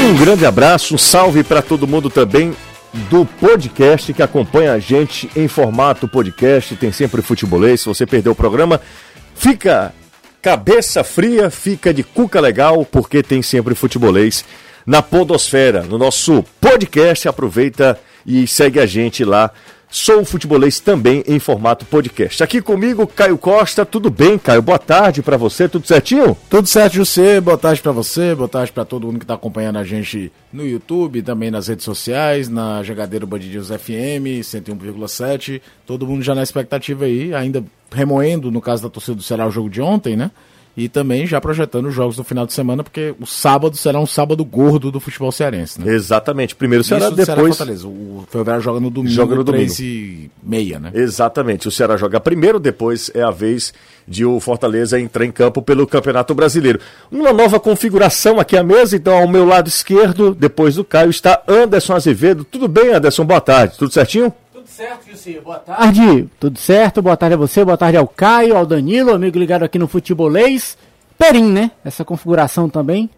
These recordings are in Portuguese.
Um grande abraço, um salve para todo mundo também do podcast que acompanha a gente em formato podcast. Tem sempre futebolês. Se você perdeu o programa, fica cabeça fria, fica de cuca legal, porque tem sempre futebolês na Podosfera, no nosso podcast. Aproveita e segue a gente lá Sou futebolês também em formato podcast. Aqui comigo, Caio Costa. Tudo bem, Caio? Boa tarde para você, tudo certinho? Tudo certo, José. Boa tarde para você, boa tarde para todo mundo que tá acompanhando a gente no YouTube, também nas redes sociais, na Jogadeira Bandidinhos FM 101,7. Todo mundo já na expectativa aí, ainda remoendo, no caso da torcida do Ceará, o jogo de ontem, né? E também já projetando os jogos do final de semana, porque o sábado será um sábado gordo do futebol cearense. Né? Exatamente. Primeiro será depois. Ceará. O Ferroviário joga no domingo, joga no 3 domingo. e meia, né? Exatamente. O Ceará joga primeiro, depois é a vez de o Fortaleza entrar em campo pelo Campeonato Brasileiro. Uma nova configuração aqui à mesa, então ao meu lado esquerdo, depois do Caio, está Anderson Azevedo. Tudo bem, Anderson? Boa tarde. Tudo certinho? Certo, Jussi. Boa tarde. Tudo certo? Boa tarde a você, boa tarde ao Caio, ao Danilo, amigo ligado aqui no Futebolês. Perim, né? Essa configuração também.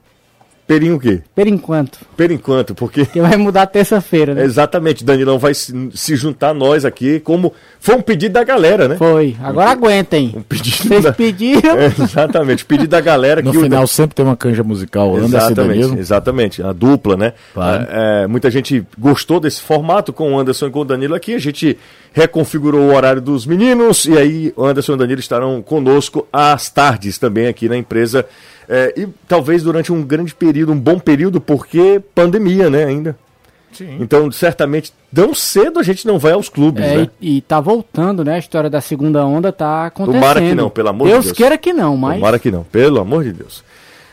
Per o quê? Per enquanto. Per enquanto, porque. Que vai mudar terça-feira, né? Exatamente, Danilão vai se, se, juntar a nós aqui, como foi um pedido da galera, né? Foi. Agora um, aguentem. Um pedido Vocês da... pediram. É, exatamente, pedido da galera. no final sempre tem uma canja musical. Exatamente, exatamente, a dupla, né? Claro. É, é, muita gente gostou desse formato com o Anderson e com o Danilo aqui. A gente reconfigurou o horário dos meninos e aí o Anderson e o Danilo estarão conosco às tardes também aqui na empresa é, e talvez durante um grande período, um bom período, porque pandemia, né, ainda. Sim. Então, certamente, tão cedo a gente não vai aos clubes, é, né? E, e tá voltando, né? A história da segunda onda tá acontecendo. Tomara que não, pelo amor Deus de Deus. Deus queira que não, mas... Tomara que não, pelo amor de Deus.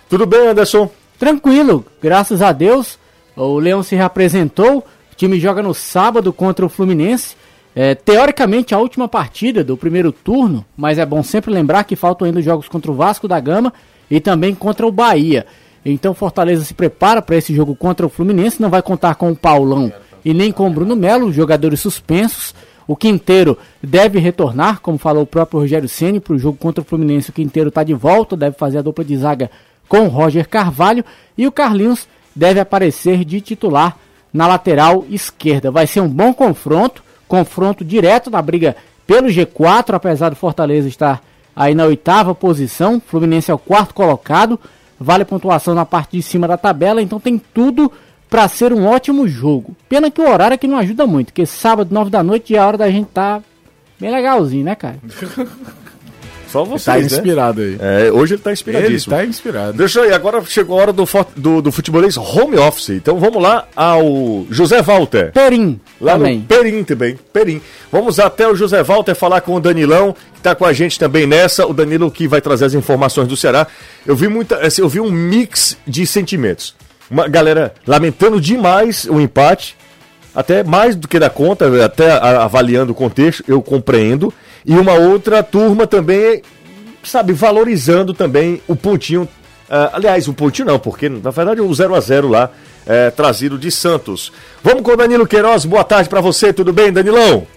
Tudo bem, Anderson? Tranquilo, graças a Deus. O Leão se reapresentou. O time joga no sábado contra o Fluminense. É, teoricamente, a última partida do primeiro turno, mas é bom sempre lembrar que faltam ainda os jogos contra o Vasco da Gama e também contra o Bahia. Então Fortaleza se prepara para esse jogo contra o Fluminense, não vai contar com o Paulão e nem com o Bruno Melo, jogadores suspensos. O Quinteiro deve retornar, como falou o próprio Rogério Ceni para o jogo contra o Fluminense. O Quinteiro está de volta, deve fazer a dupla de zaga com o Roger Carvalho e o Carlinhos deve aparecer de titular na lateral esquerda. Vai ser um bom confronto, confronto direto na briga pelo G4, apesar do Fortaleza estar aí na oitava posição. Fluminense é o quarto colocado. Vale pontuação na parte de cima da tabela, então tem tudo para ser um ótimo jogo. Pena que o horário aqui não ajuda muito, porque sábado, nove da noite, é a hora da gente tá bem legalzinho, né, cara? Só você. Tá né? inspirado aí. É, hoje ele tá inspiradíssimo. Ele tá inspirado. Deixa aí, agora chegou a hora do, do, do futebolês home office. Então vamos lá ao José Walter. Perim. Lá também. Perim também. Perim. Vamos até o José Walter falar com o Danilão, que tá com a gente também nessa. O Danilo que vai trazer as informações do Ceará. Eu vi muita. Assim, eu vi um mix de sentimentos. Uma galera lamentando demais o empate. Até mais do que da conta, até avaliando o contexto, eu compreendo e uma outra turma também, sabe, valorizando também o pontinho. Uh, aliás, o pontinho não, porque na verdade o 0 a 0 lá é, trazido de Santos. Vamos com o Danilo Queiroz. Boa tarde para você, tudo bem, Danilão?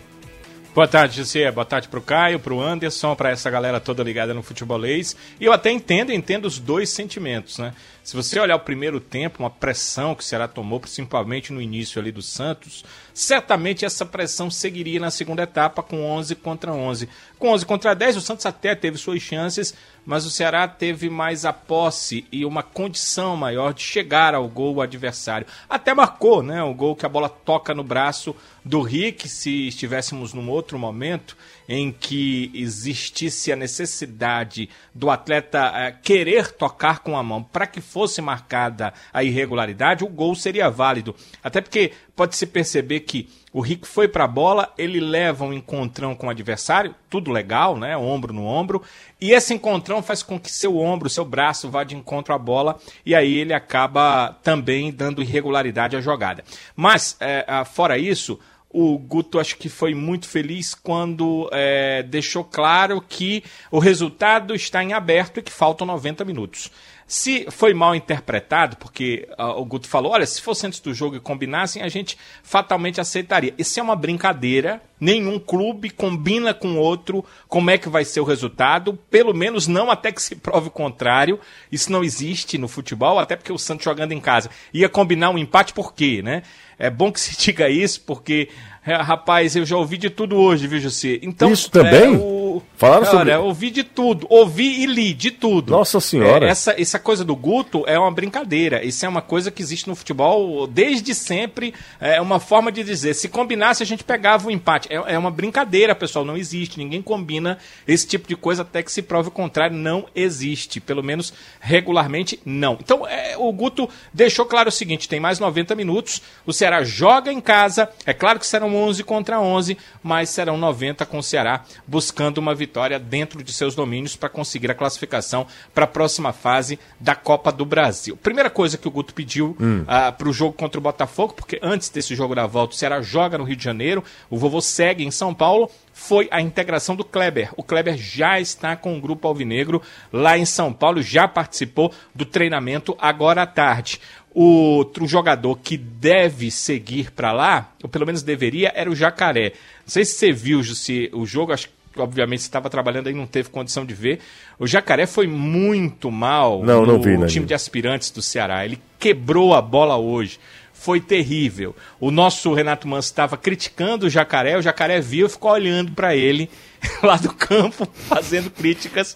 Boa tarde, José. Boa tarde pro Caio, pro Anderson, para essa galera toda ligada no futebolês. E eu até entendo, entendo os dois sentimentos, né? Se você olhar o primeiro tempo, uma pressão que o Ceará tomou, principalmente no início ali do Santos, certamente essa pressão seguiria na segunda etapa com 11 contra 11. Com 11 contra 10, o Santos até teve suas chances, mas o Ceará teve mais a posse e uma condição maior de chegar ao gol adversário. Até marcou, né? O gol que a bola toca no braço do Rick, se estivéssemos num outro momento em que existisse a necessidade do atleta eh, querer tocar com a mão para que fosse marcada a irregularidade, o gol seria válido. Até porque pode-se perceber que o Rick foi para a bola, ele leva um encontrão com o adversário, tudo legal, né? Ombro no ombro, e esse encontrão faz com que seu ombro, seu braço vá de encontro à bola, e aí ele acaba também dando irregularidade à jogada. Mas, é, fora isso, o Guto acho que foi muito feliz quando é, deixou claro que o resultado está em aberto e que faltam 90 minutos. Se foi mal interpretado, porque uh, o Guto falou, olha, se fosse antes do jogo e combinassem, a gente fatalmente aceitaria. Isso é uma brincadeira, nenhum clube combina com outro como é que vai ser o resultado, pelo menos não até que se prove o contrário. Isso não existe no futebol, até porque o Santos jogando em casa ia combinar um empate por quê, né? É bom que se diga isso, porque é, rapaz, eu já ouvi de tudo hoje, viu, José? Então, Isso também? É, o... Falaram Cara, sobre... ouvi de tudo. Ouvi e li de tudo. Nossa Senhora. É, essa, essa coisa do Guto é uma brincadeira. Isso é uma coisa que existe no futebol desde sempre. É uma forma de dizer. Se combinasse, a gente pegava o empate. É, é uma brincadeira, pessoal. Não existe. Ninguém combina esse tipo de coisa até que se prove o contrário. Não existe. Pelo menos regularmente, não. Então, é, o Guto deixou claro o seguinte: tem mais 90 minutos. O Ceará joga em casa. É claro que serão 11 contra 11, mas serão 90 com o Ceará buscando uma vitória dentro de seus domínios para conseguir a classificação para a próxima fase da Copa do Brasil. Primeira coisa que o Guto pediu hum. uh, ah, para o jogo contra o Botafogo, porque antes desse jogo da volta o Ceará joga no Rio de Janeiro, o vovô segue em São Paulo, foi a integração do Kleber. O Kleber já está com o grupo Alvinegro lá em São Paulo, já participou do treinamento agora à tarde. Outro jogador que deve seguir para lá, ou pelo menos deveria, era o Jacaré. Não sei se você viu se o jogo, acho que obviamente estava trabalhando aí não teve condição de ver. O Jacaré foi muito mal não, no não vi, né, time de aspirantes do Ceará. Ele quebrou a bola hoje foi terrível. O nosso Renato Manso estava criticando o Jacaré, o Jacaré viu e ficou olhando para ele lá do campo, fazendo críticas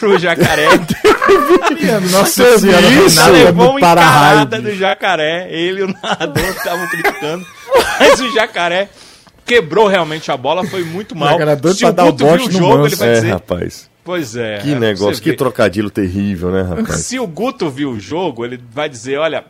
pro Jacaré. Nossa senhora, isso levou uma encarada do Jacaré, ele e o narrador estavam criticando, mas o Jacaré quebrou realmente a bola, foi muito mal. Se o Guto viu o jogo, ele vai é, dizer... rapaz. Pois é. Que negócio, que trocadilho terrível, né, rapaz? Se o Guto viu o jogo, ele vai dizer, olha,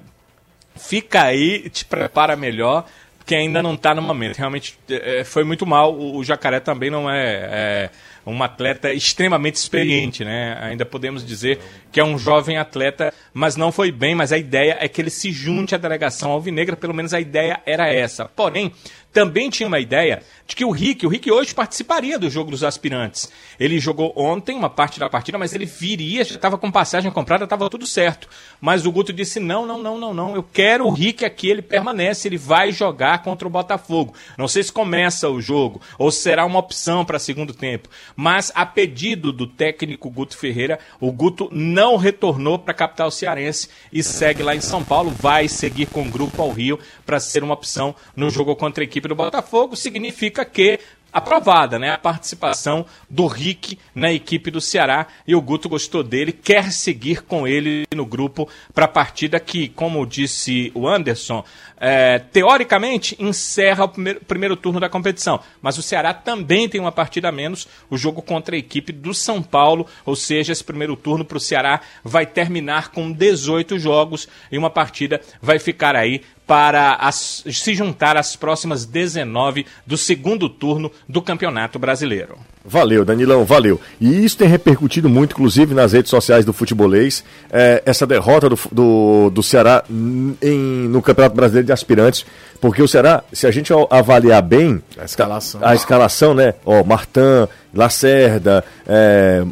fica aí, te prepara melhor, porque ainda não está no momento. Realmente é, foi muito mal. O, o, Jacaré também não é, é um atleta extremamente experiente, né? Ainda podemos dizer que é um jovem atleta, mas não foi bem. Mas a ideia é que ele se junte à delegação alvinegra, pelo menos a ideia era essa. Porém, também tinha uma ideia de que o Rick, o Rick hoje participaria do jogo dos aspirantes. Ele jogou ontem uma parte da partida, mas ele viria, já estava com passagem comprada, estava tudo certo. Mas o Guto disse: não, não, não, não, não. Eu quero o Rick aqui, ele permanece, ele vai jogar contra o Botafogo. Não sei se começa o jogo ou será uma opção para segundo tempo. Mas a pedido do técnico Guto Ferreira, o Guto não retornou para a capital cearense e segue lá em São Paulo. Vai seguir com o grupo ao Rio para ser uma opção no jogo contra a equipe do Botafogo. Significa que aprovada, né? A participação do Rick na equipe do Ceará e o Guto gostou dele, quer seguir com ele no grupo para a partida que, como disse o Anderson, é, teoricamente encerra o primeiro, primeiro turno da competição. Mas o Ceará também tem uma partida a menos, o jogo contra a equipe do São Paulo, ou seja, esse primeiro turno para o Ceará vai terminar com 18 jogos e uma partida vai ficar aí para as, se juntar às próximas 19 do segundo turno do Campeonato Brasileiro. Valeu, Danilão, valeu. E isso tem repercutido muito, inclusive, nas redes sociais do futebolês, é, essa derrota do, do, do Ceará em, no Campeonato Brasileiro de Aspirantes, porque o Ceará, se a gente avaliar bem a escalação, a escalação né? Ó, Martan, Lacerda, é,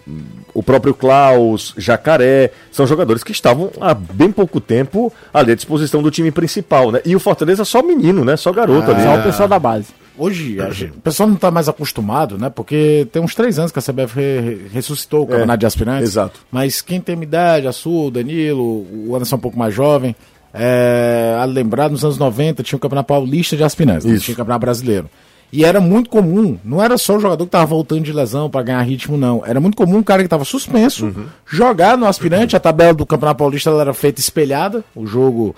o próprio Klaus, Jacaré, são jogadores que estavam há bem pouco tempo ali à disposição do time principal, né? E o Fortaleza só menino, né? Só garoto ah, ali. Só o pessoal da base. Hoje, gente, o pessoal não está mais acostumado, né? Porque tem uns três anos que a CBF ressuscitou o é, campeonato é, de aspirantes. Exato. Mas quem tem idade, a sua, o Danilo, o Anderson é um pouco mais jovem, é, a lembrar, nos anos 90 tinha o Campeonato Paulista de Aspirantes, Isso. tinha o Campeonato Brasileiro. E era muito comum, não era só o jogador que estava voltando de lesão para ganhar ritmo, não. Era muito comum o cara que estava suspenso uhum. jogar no aspirante. A tabela do Campeonato Paulista era feita espelhada. O jogo.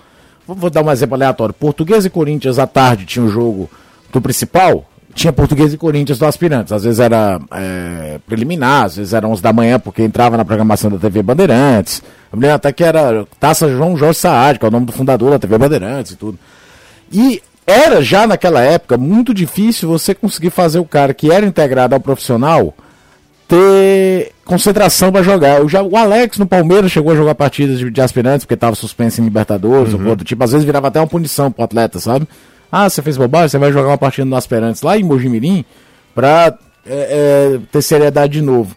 Vou, dar um exemplo aleatório. Português e Corinthians à tarde tinha o jogo do principal, tinha Português e Corinthians do aspirantes. Às vezes era é, preliminar, às vezes era 11 da manhã, porque entrava na programação da TV Bandeirantes. Eu me lembro até que era Taça João Jorge Saad, que é o nome do fundador da TV Bandeirantes e tudo. E era já naquela época muito difícil você conseguir fazer o cara que era integrado ao profissional ter concentração para jogar. O, o Alex no Palmeiras chegou a jogar partidas de, de aspirantes porque estava suspenso em Libertadores, uhum. ou outro tipo. Às vezes virava até uma punição pro atleta, sabe? Ah, você fez bobagem, você vai jogar uma partida no Aspirantes lá em Mojimirim para é, é, ter seriedade de novo.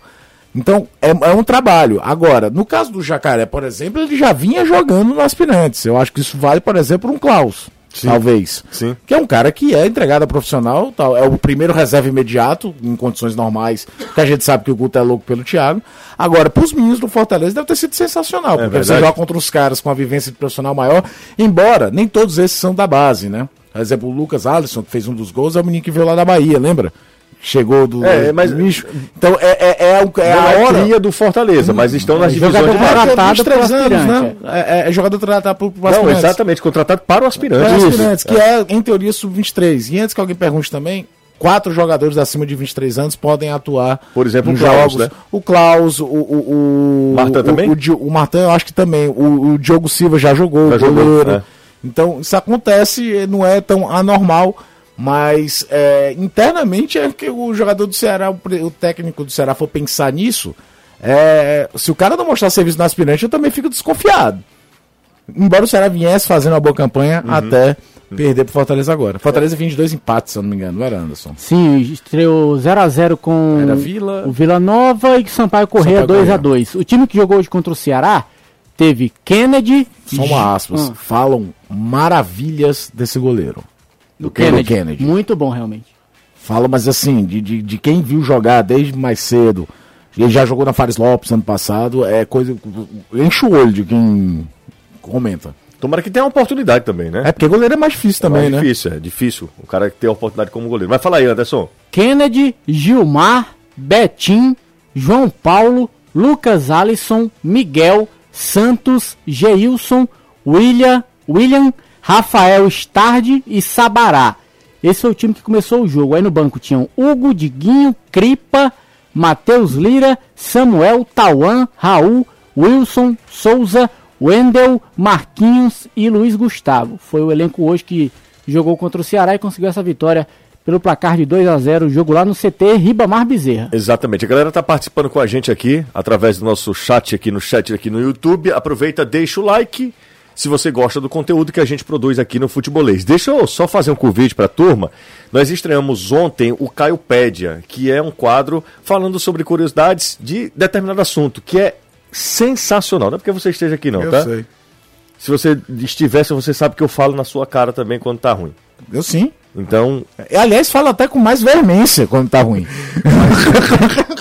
Então, é, é, um trabalho. Agora, no caso do Jacaré, por exemplo, ele já vinha jogando no Aspirantes. Eu acho que isso vale, por exemplo, um Klaus. Sim. Talvez. Sim. Que é um cara que é entregado a profissional, tal, é o primeiro reserva imediato, em condições normais, que a gente sabe que o Guto é louco pelo Thiago. Agora, para os meninos do Fortaleza deve ter sido sensacional, é porque verdade. você joga contra os caras com a vivência de profissional maior, embora nem todos esses são da base, né? Por exemplo, o Lucas Alisson, que fez um dos gols, é o menino que veio lá da Bahia, lembra? Chegou do, é, mas, do bicho. Então é, é, é, é, é a é hora. do Fortaleza, mas estão nas divisões jogador contratado para anos, né? É, é, jogador tratado para o Não, exatamente, contratado para o aspirante. Para o aspirante, que é, em teoria, sub-23. E antes que alguém pergunte também, quatro jogadores acima de 23 anos podem atuar por exemplo o Klaus, jogos. Né? o Klaus o o, o Martin também o, o, o Martin eu acho que também o, o Diogo Silva já jogou já goleiro jogou, é. então isso acontece não é tão anormal mas é, internamente é que o jogador do Ceará, o, técnico do Ceará for pensar nisso, é, se o cara não mostrar serviço no aspirante, eu também fico desconfiado. Embora o Ceará viesse fazendo uma boa campanha uhum. até uhum. perder pro Fortaleza agora. Fortaleza vinha de dois empates, se eu não me engano, não era Anderson? Sim, estreou 0x0 com Vila... o Vila Nova e Sampaio Correia 2x2. O time que jogou hoje contra o Ceará teve Kennedy. Só uma aspas. Ah. Falam maravilhas desse goleiro. Do Kennedy. Kennedy. Muito bom, realmente. Fala, mas assim, de, de, de, quem viu jogar desde mais cedo, ele já jogou na Fares Lopes ano passado, é coisa. Enche o olho de quem comenta. Tomara que tenha uma oportunidade também, né? É porque goleiro é mais difícil também, é mais né? difícil, é difícil. O cara que tem a oportunidade como goleiro. Mas fala aí, Anderson. Kennedy, Gilmar, Betim, João Paulo, Lucas Alisson, Miguel, Santos, Geilson, William, William, Rafael Stardi e Sabará. Esse foi o time que começou o jogo. Aí no banco tinham Hugo, Diguinho, Cripa, Matheus Lira, Samuel, Tauan, Raul, Wilson, Souza, Wendel, Marquinhos e Luiz Gustavo. Foi o elenco hoje que jogou contra o Ceará e conseguiu essa vitória pelo placar de 2 a 0 jogo lá no CT Ribamar Bezerra. Exatamente. A galera tá participando com a gente aqui, através do nosso chat aqui no chat aqui no YouTube. Aproveita, deixa o like se você gosta do conteúdo que a gente produz aqui no Futebolês. Deixa eu só fazer um convite para a turma. Nós estreamos ontem o Caiopédia, que é um quadro falando sobre curiosidades de determinado assunto, que é sensacional. Não é porque você esteja aqui não, eu tá? sei. Se você estivesse, você sabe que eu falo na sua cara também quando tá ruim. Eu sim. Então. Aliás, fala até com mais veemência quando tá ruim.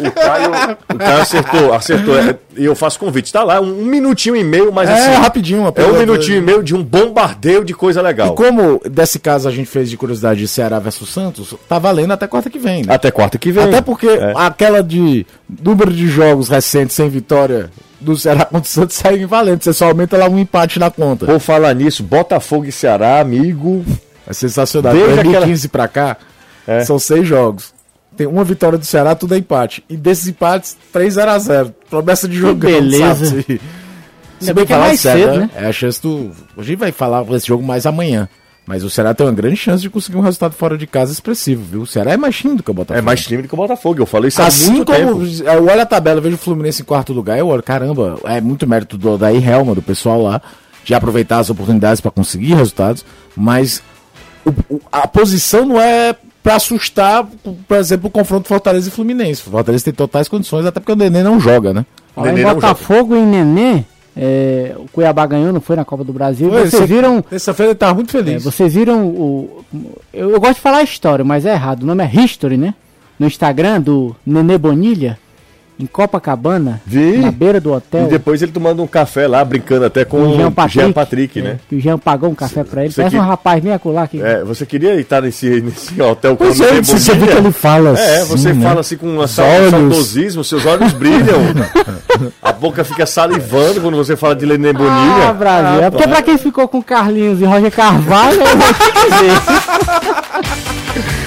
o, Caio, o Caio acertou, acertou. É, e eu faço convite. Tá lá, um, minutinho e meio, mas é, assim. É, rapidinho. É um minutinho e meio de um bombardeio de coisa legal. E como desse caso a gente fez de curiosidade de Ceará versus Santos, tá valendo até quarta que vem. Né? Até quarta que vem. Até porque é. aquela de número de jogos recentes sem vitória do Ceará contra o Santos segue valendo. Você só aumenta lá um empate na conta. Vou falar nisso, Botafogo e Ceará, amigo. É sensacional. Desde 2015 aquela... pra cá, é. são seis jogos. Tem uma vitória do Ceará, tudo é empate. E desses empates, 3 x 0 Promessa de jogo. Beleza. Se, se bem que é mais cedo, né? né? É a chance do. A gente vai falar desse jogo mais amanhã. Mas o Ceará tem uma grande chance de conseguir um resultado fora de casa expressivo, viu? O Ceará é mais time do que o Botafogo. É mais time do que o Botafogo, eu falei isso há assim muito como tempo. eu olho a tabela, vejo o Fluminense em quarto lugar, eu olho, caramba, é muito mérito do Daí Helma, do pessoal lá, de aproveitar as oportunidades para conseguir resultados, mas o, a posição não é para assustar, por exemplo, o confronto Fortaleza e Fluminense. O Fortaleza tem totais condições, até porque o Nenê não joga, né? Olha, em Botafogo e Nenê, é, o Cuiabá ganhou, não foi na Copa do Brasil. Foi, vocês viram. Terça-feira ele tava muito feliz. É, vocês viram o. Eu, eu, gosto de falar história, mas é errado. O nome é History, né? No Instagram do Nenê Bonilha em Copacabana, Vi. na beira do hotel. E depois ele tomando um café lá, brincando até com o Jean Patrick, Jean Patrick né? É, que o Jean pagou um café pra ele. Você Parece que... um rapaz meio acolá aqui. É, você queria estar nesse, nesse hotel pois é, você vê que ele fala assim, É, você né? fala assim com um saudosismo, seus olhos brilham. a boca fica salivando quando você fala de Lenê Bonilha. Ah, Brasil. Ah, é porque pra quem ficou com Carlinhos e Roger Carvalho, eu vou te dizer.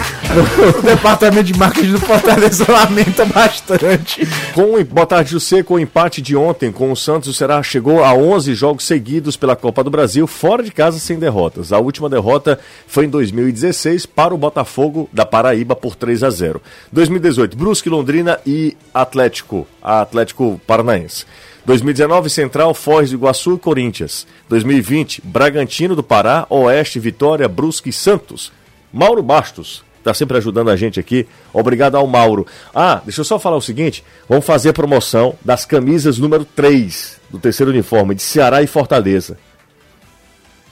o departamento de marketing do Fortaleza lamenta bastante. Com o boa tarde, José, com o empate de ontem com o Santos, o Ceará chegou a 11 jogos seguidos pela Copa do Brasil, fora de casa sem derrotas. A última derrota foi em 2016 para o Botafogo da Paraíba por 3 a 0. 2018, Brusque, Londrina e Atlético, Atlético Paranaense. 2019, Central, Foz do Iguaçu e Corinthians. 2020, Bragantino do Pará, Oeste, Vitória, Brusque e Santos. Mauro Bastos, tá sempre ajudando a gente aqui. Obrigado ao Mauro. Ah, deixa eu só falar o seguinte: vamos fazer a promoção das camisas número 3 do terceiro uniforme de Ceará e Fortaleza.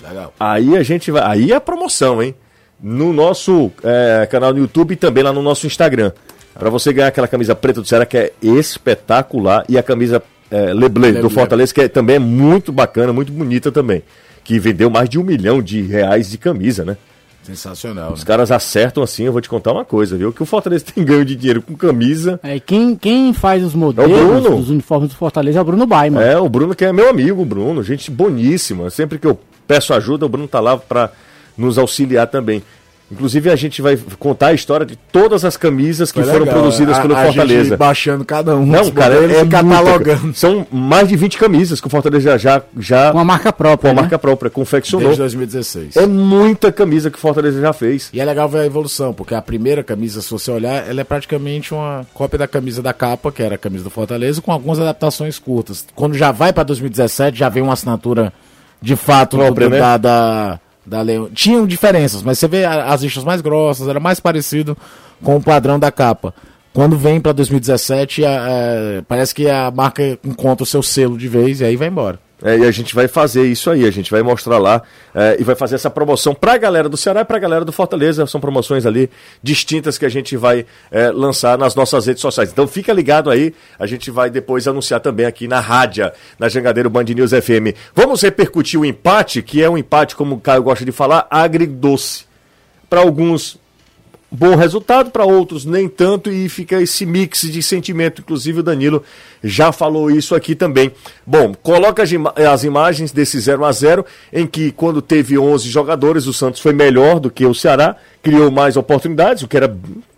Legal. Aí a gente vai. Aí é a promoção, hein? No nosso é, canal no YouTube e também lá no nosso Instagram. Para você ganhar aquela camisa preta do Ceará que é espetacular e a camisa é, Leblé do. Fortaleza que é, também é muito bacana, muito bonita também. Que vendeu mais de um milhão de reais de camisa, né? Sensacional, Os né? caras acertam assim, eu vou te contar uma coisa, viu? Que o Fortaleza tem ganho de dinheiro com camisa. É, quem, quem faz os modelos Bruno. dos uniformes do Fortaleza é o Bruno Baiman. É, o Bruno que é meu amigo, o Bruno, gente boníssima. Sempre que eu peço ajuda, o Bruno tá lá para nos auxiliar também. Inclusive a gente vai contar a história de todas as camisas que Foi foram legal, produzidas a- pelo a Fortaleza. gente baixando cada um. Não, cara, é, catalogando. muita, São mais de 20 camisas que o Fortaleza já, já Com a marca própria. a né? marca própria confeccionou. Desde 2016. É muita camisa que o Fortaleza já fez. E é legal ver a evolução, porque a primeira camisa, se você olhar, ela é praticamente uma cópia da camisa da capa, que era a camisa do Fortaleza, com algumas adaptações curtas. Quando já vai pra 2017, já vem uma assinatura de fato Própria, do- né? da, da. Tinham diferenças, mas você vê as listras mais grossas, era mais parecido com o padrão da capa. Quando vem pra 2017, a- a- parece que a marca encontra o seu selo de vez e aí vai embora. É, e a gente vai fazer isso aí, a gente vai mostrar lá é, e vai fazer essa promoção pra galera do Ceará e pra galera do Fortaleza. São promoções ali distintas que a gente vai é, lançar nas nossas redes sociais. Então fica ligado aí, a gente vai depois anunciar também aqui na rádio, na Jangadeiro Band News FM. Vamos repercutir o empate, que é um empate, como o Caio gosta de falar, agridoce. Para alguns bom resultado, para outros nem tanto, e fica esse mix de sentimento. Inclusive o Danilo já falou isso aqui também. Bom, coloca as, ima- as imagens desse 0 a 0 em que quando teve 11 jogadores, o Santos foi melhor do que o Ceará, criou mais oportunidades, o que era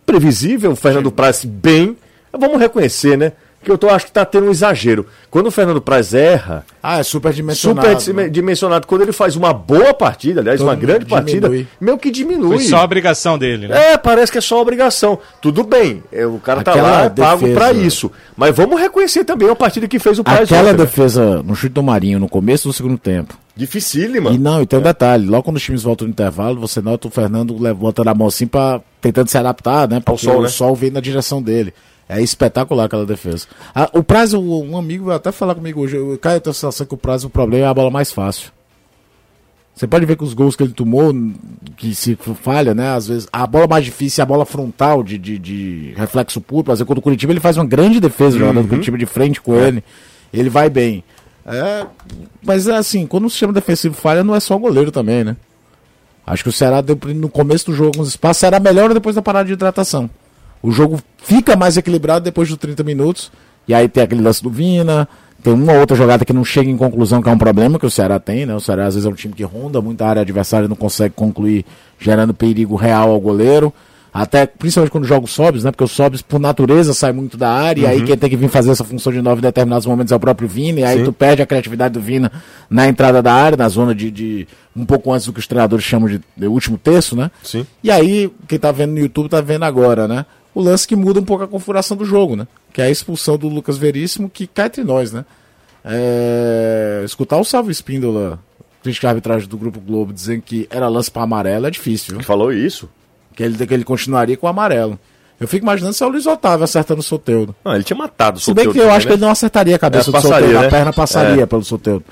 previsível, o Fernando Praz bem. Vamos reconhecer, né? Que eu tô, acho que tá tendo um exagero. Quando o Fernando Praz erra, Ah, é super dimensionado. super né? dimensionado, quando ele faz uma boa partida, aliás, Todo uma grande mundo partida, diminui. meio que diminui. Foi só a obrigação dele, né? É, parece que é só obrigação. Tudo bem, é, o cara tá Aquela lá, é pago pra isso. Mas vamos reconhecer também a partida que fez o Praz Aquela ontem, né? defesa no chute do Marinho no começo do segundo tempo. Dificílima. E não, e tem um detalhe, logo quando os times voltam no intervalo, você nota o Fernando le- botando a mão assim pra, tentando se adaptar, né? Porque sol, o né? sol vem na direção dele. É espetacular aquela defesa. Ah, o prazo, um amigo vai até falar comigo hoje, eu Caio, eu tenho a sensação que o prazo, o problema é a bola mais fácil. Você pode ver que os gols que ele tomou, que se falha, né? Às vezes, a bola mais difícil é a bola frontal de, de, de reflexo puro. Por exemplo, quando o Curitiba ele faz uma grande defesa jogando o Curitiba de frente com ele, ele vai bem. É, mas é assim, quando o sistema defensivo falha, não é só o goleiro também, né? Acho que o Ceará deu, no começo do jogo alguns espaços, era melhor depois da parada de hidratação. O jogo fica mais equilibrado depois dos 30 minutos. E aí tem aquele lance do Vina, tem uma outra jogada que não chega em conclusão, que é um problema que o Ceará tem, né? O Ceará às vezes é um time que ronda muita área adversária e não consegue concluir, gerando perigo real ao goleiro. Até, principalmente quando joga o Sobs, né? Porque o Sobs, por natureza, sai muito da área, e aí quem tem que vir fazer essa função de nove em determinados momentos é o próprio Vina, e aí Sim. tu perde a criatividade do Vina na entrada da área, na zona de, de um pouco antes do que os treinadores chamam de, de último terço, né? Sim. E aí, quem tá vendo no YouTube tá vendo agora, né? O lance que muda um pouco a configuração do jogo, né? Que é a expulsão do Lucas Veríssimo, que cai entre nós, né? É... Escutar o Salvo Espíndola, crítica de arbitragem do Grupo Globo, dizendo que era lance para amarelo é difícil, viu? Falou isso? Que ele, que ele continuaria com o amarelo. Eu fico imaginando se é o Luiz Otávio acertando o Soteudo. Não, ele tinha matado o Se bem que eu também, acho que né? ele não acertaria a cabeça É, do Soteudo, né? a perna passaria É. pelo Soteudo.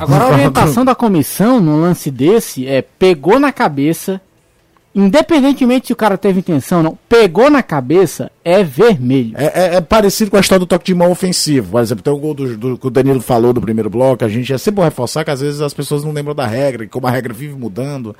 Agora a orientação da comissão no lance desse é pegou na cabeça, independentemente se o cara teve intenção ou não, pegou na cabeça é vermelho. É, é- é parecido com a história do toque de mão ofensivo. Por exemplo, tem o gol do, do- que o Danilo falou do primeiro bloco. A gente é sempre bom reforçar que às vezes as pessoas não lembram da regra, e como a regra vive mudando.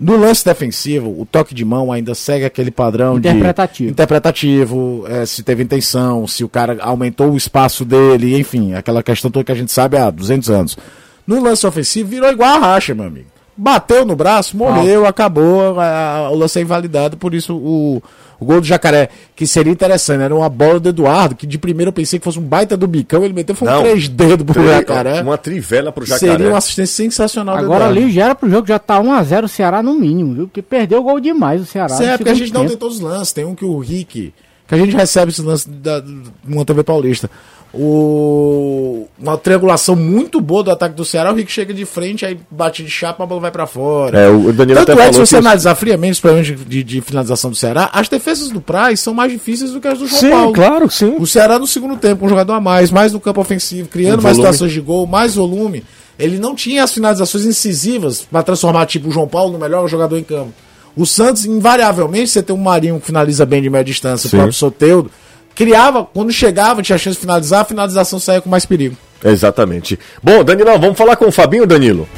No lance defensivo, o toque de mão ainda segue aquele padrão Interpretativo. de interpretativo, é, se teve intenção, se o cara aumentou o espaço dele, enfim, aquela questão toda que a gente sabe há 200 anos. No lance ofensivo, virou igual a racha, meu amigo. Bateu no braço, morreu, acabou, a- a- o lance é invalidado, por isso o, o gol do Jacaré, que seria interessante, era uma bola do Eduardo, que de primeiro eu pensei que fosse um baita do bicão, ele meteu foi um Não. três dedos pro Tri- Jacaré. Uma trivela pro Jacaré. Seria uma assistência sensacional Agora ali já era pro jogo, já tá 1x0 o Ceará no mínimo, viu? Porque perdeu o gol demais o Ceará. Isso é porque a gente não tem tempo. todos os lances. Tem um que o Rick, que a gente recebe esse lance da, uma TV paulista. O, uma triangulação muito boa do ataque do Ceará, o Rick chega de frente, aí bate de chapa, a bola vai para fora. É, o Danilo Tanto até é que se você que- analisar friamente os problemas de, de- finalização do Ceará, as defesas do Praz são mais difíceis do que as do João Sim, Paulo. claro, sim. O Ceará no segundo tempo, um jogador a mais, mais no campo ofensivo, criando mais situações de gol, mais volume. Ele não tinha as finalizações incisivas para transformar tipo o João Paulo no melhor jogador em campo. O Santos, invariavelmente, você tem um Marinho que finaliza bem de média distância, Sim. o próprio Soteudo, criava, quando chegava, tinha chance de finalizar, a finalização saía com mais perigo. Exatamente. Bom, Danilão, vamos falar com o Fabinho, Danilo?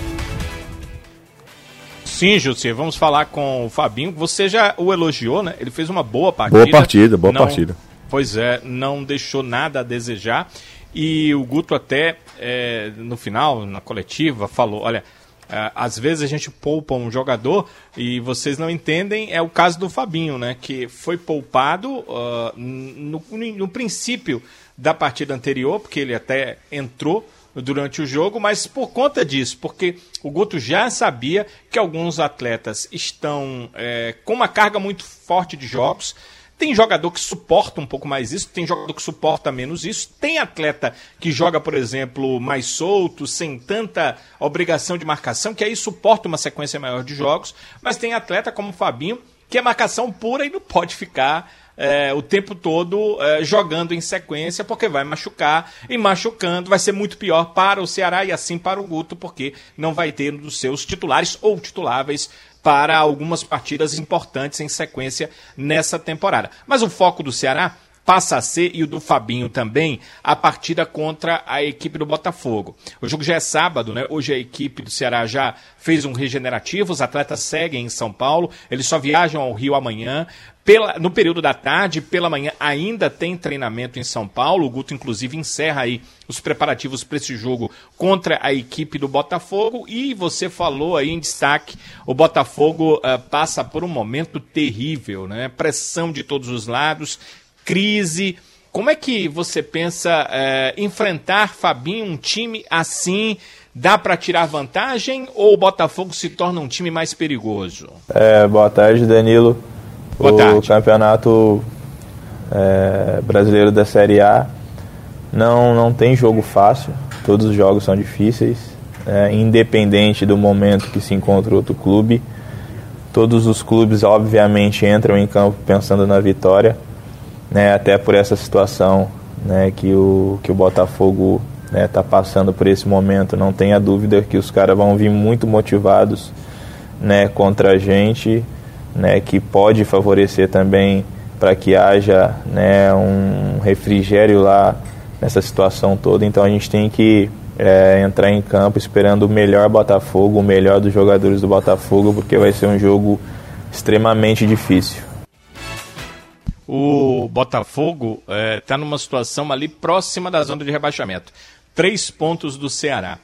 Sim, José, vamos falar com o Fabinho. Você já o elogiou, né? Ele fez uma boa partida. Boa partida, boa Não- partida. Pois é, não deixou nada a desejar. E o Guto até, é, no final, na coletiva, falou, olha... é, às vezes a gente poupa um jogador e vocês não entendem, é o caso do Fabinho, né? Que foi poupado ah, no, no princípio da partida anterior, porque ele até entrou durante o jogo, mas por conta disso, porque o Guto já sabia que alguns atletas estão é, com uma carga muito forte de jogos. Tem jogador que suporta um pouco mais isso, tem jogador que suporta menos isso, tem atleta que joga, por exemplo, mais solto, sem tanta obrigação de marcação, que aí suporta uma sequência maior de jogos, mas tem atleta como o Fabinho, que é marcação pura e não pode ficar é, o tempo todo é, jogando em sequência, porque vai machucar, e machucando vai ser muito pior para o Ceará e assim para o Guto, porque não vai ter um dos seus titulares ou tituláveis para algumas partidas importantes em sequência nessa temporada. Mas o foco do Ceará passa a ser, e o do Fabinho também, a partida contra a equipe do Botafogo. O jogo já é sábado, né? Hoje a equipe do Ceará já fez um regenerativo, os atletas seguem em São Paulo, eles só viajam ao Rio amanhã. Pela, no período da tarde, pela manhã, ainda tem treinamento em São Paulo. O Guto, inclusive, encerra aí os preparativos para esse jogo contra a equipe do Botafogo. E você falou aí em destaque: o Botafogo eh, passa por um momento terrível, né? Pressão de todos os lados, crise. Como é que você pensa eh, enfrentar, Fabinho, um time assim? Dá para tirar vantagem ou o Botafogo se torna um time mais perigoso? É, boa tarde, Danilo. Boa o tarde. campeonato é, brasileiro da Série A não, não tem jogo fácil. Todos os jogos são difíceis, é, independente do momento que se encontra outro clube. Todos os clubes, obviamente, entram em campo pensando na vitória, né, até por essa situação né, que, o, que o Botafogo está passando por esse momento. Não tenha dúvida que os caras vão vir muito motivados né, contra a gente, né, que pode favorecer também para que haja né, um refrigério lá nessa situação toda. Então a gente tem que é, entrar em campo esperando o melhor Botafogo, o melhor dos jogadores do Botafogo, porque vai ser um jogo extremamente difícil. O Botafogo está numa situação ali próxima da zona de rebaixamento. Três pontos do Ceará.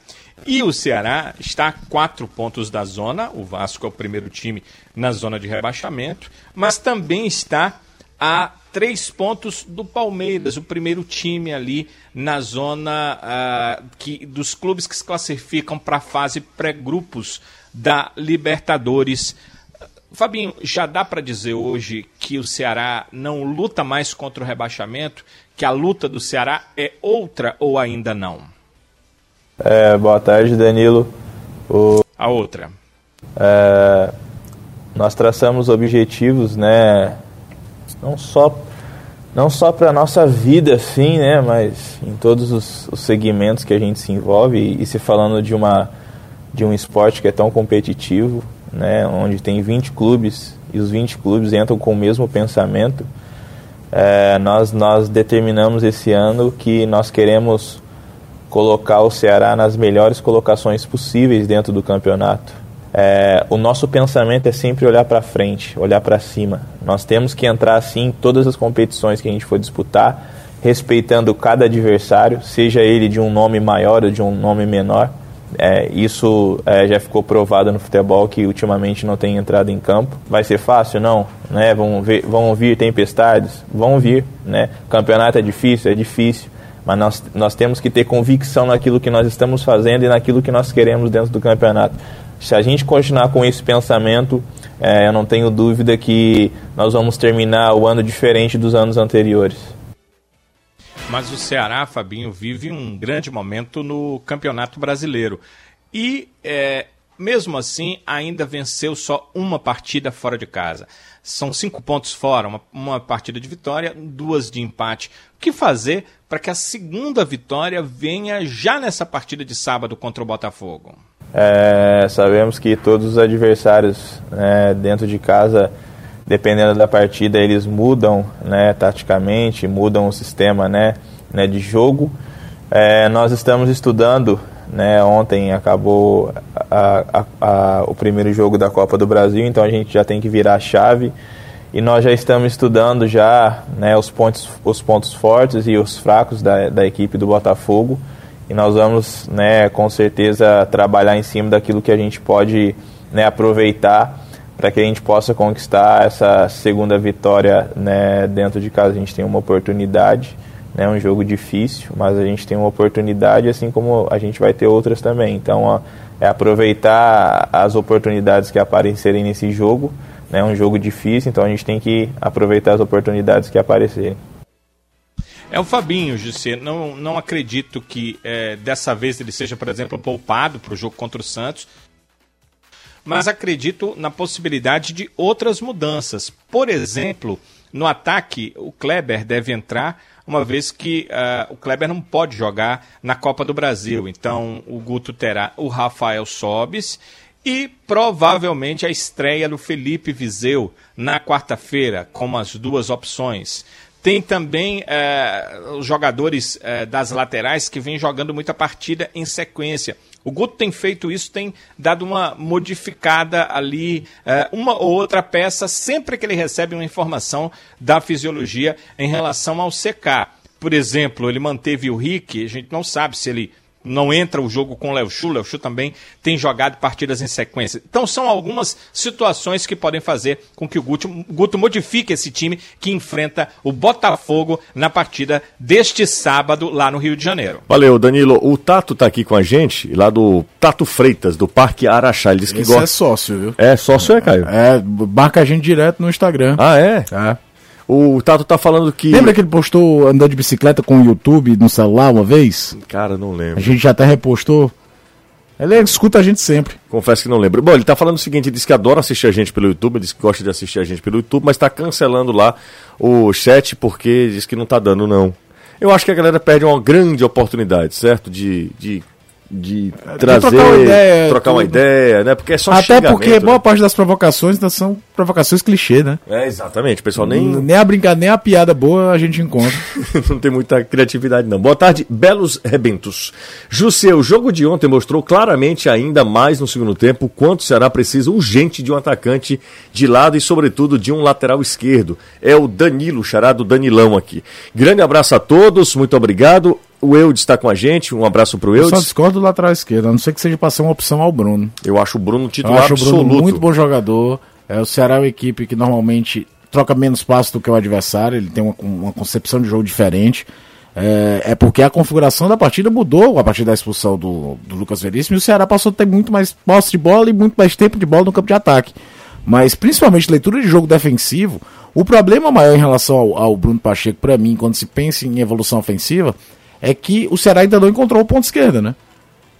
E o Ceará está a quatro pontos da zona. O Vasco é o primeiro time na zona de rebaixamento. Mas também está a três pontos do Palmeiras, o primeiro time ali na zona ah, que, dos clubes que se classificam para a fase pré-grupos da Libertadores. Fabinho, já dá para dizer hoje que o Ceará não luta mais contra o rebaixamento, que a luta do Ceará é outra ou ainda não? É, boa tarde, Danilo. O, A outra. é, nós traçamos objetivos, né? Não só não só para nossa vida, assim, né? Mas em todos os, os segmentos que a gente se envolve e, e se falando de uma de um esporte que é tão competitivo, né? Onde tem 20 clubes e os 20 clubes entram com o mesmo pensamento. É, nós nós determinamos esse ano que nós queremos colocar o Ceará nas melhores colocações possíveis dentro do campeonato. É, o nosso pensamento é sempre olhar para frente, olhar para cima. Nós temos que entrar assim em todas as competições que a gente for disputar, respeitando cada adversário, seja ele de um nome maior ou de um nome menor. É, isso é, já ficou provado no futebol que ultimamente não tem entrado em campo. Vai ser fácil? Não. Né? Vão, ver, vão vir tempestades? Vão vir. Né? Campeonato é difícil? É difícil. Mas nós, nós temos que ter convicção naquilo que nós estamos fazendo e naquilo que nós queremos dentro do campeonato. se a gente continuar com esse pensamento, é, eu não tenho dúvida que nós vamos terminar o ano diferente dos anos anteriores. Mas o Ceará, Fabinho, vive um grande momento no Campeonato Brasileiro. E, é, mesmo assim, ainda venceu só uma partida fora de casa. São cinco pontos fora, uma, uma partida de vitória, duas de empate. O que fazer para que a segunda vitória venha já nessa partida de sábado contra o Botafogo? É, sabemos que todos os adversários né, dentro de casa dependendo da partida, eles mudam né, taticamente, mudam o sistema né, né, de jogo. É, nós estamos estudando, né, ontem acabou a, a, a, o primeiro jogo da Copa do Brasil, então a gente já tem que virar a chave e nós já estamos estudando já né, os, pontos, os pontos fortes e os fracos da, da equipe do Botafogo e nós vamos né, com certeza trabalhar em cima daquilo que a gente pode né, aproveitar para que a gente possa conquistar essa segunda vitória né, dentro de casa. A gente tem uma oportunidade, né, um jogo difícil, mas a gente tem uma oportunidade, assim como a gente vai ter outras também. Então, ó, é aproveitar as oportunidades que aparecerem nesse jogo. É um jogo difícil, então a gente tem que aproveitar as oportunidades que aparecerem. É o Fabinho, José. Não, não acredito que é, dessa vez ele seja, por exemplo, poupado para o jogo contra o Santos mas acredito na possibilidade de outras mudanças. Por exemplo, no ataque, o Kleber deve entrar, uma vez que uh, o Kleber não pode jogar na Copa do Brasil. Então, o Guto terá o Rafael Sobis e provavelmente a estreia do Felipe Viseu na quarta-feira, como as duas opções. Tem também uh, os jogadores uh, das laterais que vêm jogando muita partida em sequência. O Guto tem feito isso, tem dado uma modificada ali, é, uma ou outra peça, sempre que ele recebe uma informação da fisiologia em relação ao secar. Por exemplo, ele manteve o Rick, a gente não sabe se ele não entra o jogo com o Léo Chu. Léo Chu também tem jogado partidas em sequência. Então são algumas situações que podem fazer com que o Guto, Guto modifique esse time que enfrenta o Botafogo na partida deste sábado lá no Rio de Janeiro. Valeu, Danilo. O Tato tá aqui com a gente, lá do Tato Freitas, do Parque Araxá. Ele disse que Esse gosta. é sócio, viu? É, sócio é, Caio? É, marca a gente direto no Instagram. Ah, é? É. O Tato tá falando que. Lembra que ele postou andando de bicicleta com o YouTube no celular uma vez? Cara, não A lembro. gente já até repostou. Ele escuta a gente sempre. Confesso que não lembro. Bom, ele tá falando o seguinte: ele disse que adora assistir a gente pelo YouTube, ele disse que gosta de assistir a gente pelo YouTube, mas tá cancelando lá o chat porque diz que não tá dando, não. Eu acho que a galera perde uma grande oportunidade, certo? De. de de trazer, trocar uma ideia, trocar uma ideia, né? Porque é só Até porque né? boa parte das provocações são provocações clichê, né? É, exatamente. Pessoal nem, Nem a brincadeira, nem a piada boa a gente encontra. não tem muita criatividade, não. Boa tarde, belos rebentos. José, o jogo de ontem mostrou claramente, ainda mais no segundo tempo, quanto o Ceará precisa urgente de um atacante de lado e, sobretudo, de um lateral esquerdo. É o Danilo, charado Danilão aqui. Grande abraço a todos, muito obrigado. O Eudes está com a gente, um abraço pro Eu só Eudes. discordo do lateral esquerdo, a não ser que seja pra ser uma opção ao Bruno. Eu acho o Bruno Eu titular acho o Bruno absoluto. muito bom jogador. É, o Ceará é uma equipe que normalmente troca menos passos do que o adversário, ele tem uma, uma concepção de jogo diferente. É, é porque a configuração da partida mudou a partir da expulsão do, do Lucas Veríssimo e o Ceará passou a ter muito mais posse de bola e muito mais tempo de bola no campo de ataque. Mas principalmente leitura de jogo defensivo, o problema maior em relação ao, ao Bruno Pacheco, para mim, quando se pensa em evolução ofensiva, é que o Ceará ainda não encontrou o ponto esquerda, né?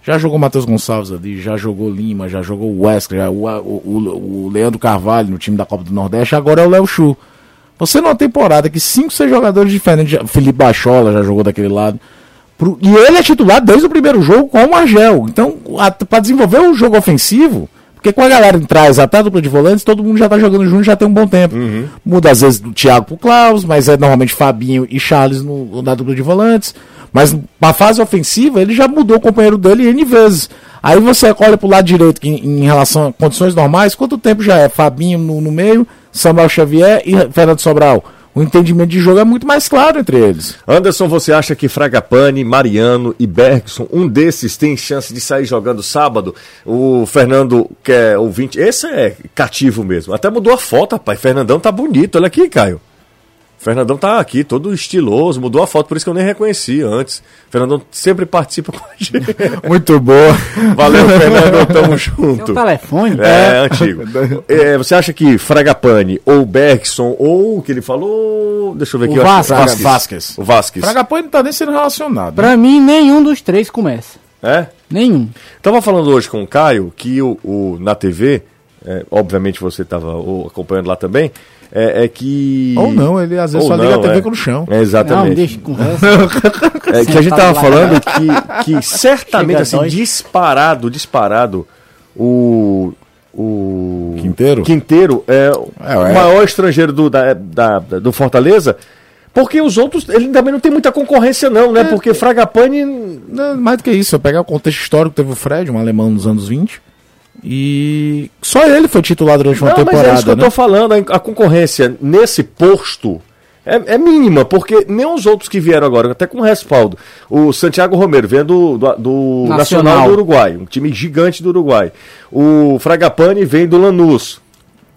Já jogou Matheus Gonçalves ali, já jogou Lima, já jogou o Wesley, já, o, o, o Leandro Carvalho no time da Copa do Nordeste, agora é o Léo Chu. Você numa temporada que cinco, seis jogadores diferentes, Felipe Bachola já jogou daquele lado, pro- e ele é titular desde o primeiro jogo com o Margel. Então, para desenvolver o jogo ofensivo, porque com a galera em trás, até a dupla de volantes, todo mundo já tá jogando junto já tem um bom tempo. Muda às vezes do Thiago pro Klaus, mas é normalmente Fabinho e Charles no, na dupla de volantes. Mas na fase ofensiva, ele já mudou o companheiro dele N vezes. Aí você olha pro lado direito, em, em relação a condições normais, quanto tempo já é? Fabinho no, no meio, Samuel Xavier e Fernando Sobral. O entendimento de jogo é muito mais claro entre eles. Anderson, você acha que Fragapane, Mariano e Bergson, um desses tem chance de sair jogando sábado? O Fernando, que é ouvinte, esse é cativo mesmo. Até mudou a foto, rapaz. Fernandão tá bonito. Olha aqui, Caio. Fernandão tá aqui, todo estiloso, mudou a foto, por isso que eu nem reconheci antes. Fernandão sempre participa com a gente. Muito boa. Valeu, Fernandão, tamo Tem junto. um telefone? É, antigo. É, você acha que Fragapane ou Bergson ou o que ele falou. Deixa eu ver O aqui. acho- Vasquez. Vasquez. O Vasquez. Fragapane não tá nem sendo relacionado. Pra mim, nenhum dos três começa. É? Nenhum. Tava falando hoje com o Caio que o, o- na TV, é, obviamente você estava acompanhando lá também, é, é que. Ou não, ele às vezes Ou só liga não, a TV é. com o chão. É, Não, exatamente. deixa com. É, que a gente tava falando que, que certamente, assim, disparado, disparado, o. O. Quinteiro? Quinteiro é, É, o é. maior estrangeiro do, da, da- do Fortaleza. Porque os outros, ele também não tem muita concorrência, não, né? Porque Fragapane. Não, mais do que isso, eu pegar o contexto histórico, teve o Fred, um alemão nos anos 20. E só ele foi titular durante uma Não, mas é isso que temporada, eu né? tô falando. A, a concorrência nesse posto é, é mínima, porque nem os outros que vieram agora, até com respaldo. O Santiago Romero vem do, do, do Nacional. Nacional. do Uruguai, um time gigante do Uruguai. O Fragapane vem do Lanús.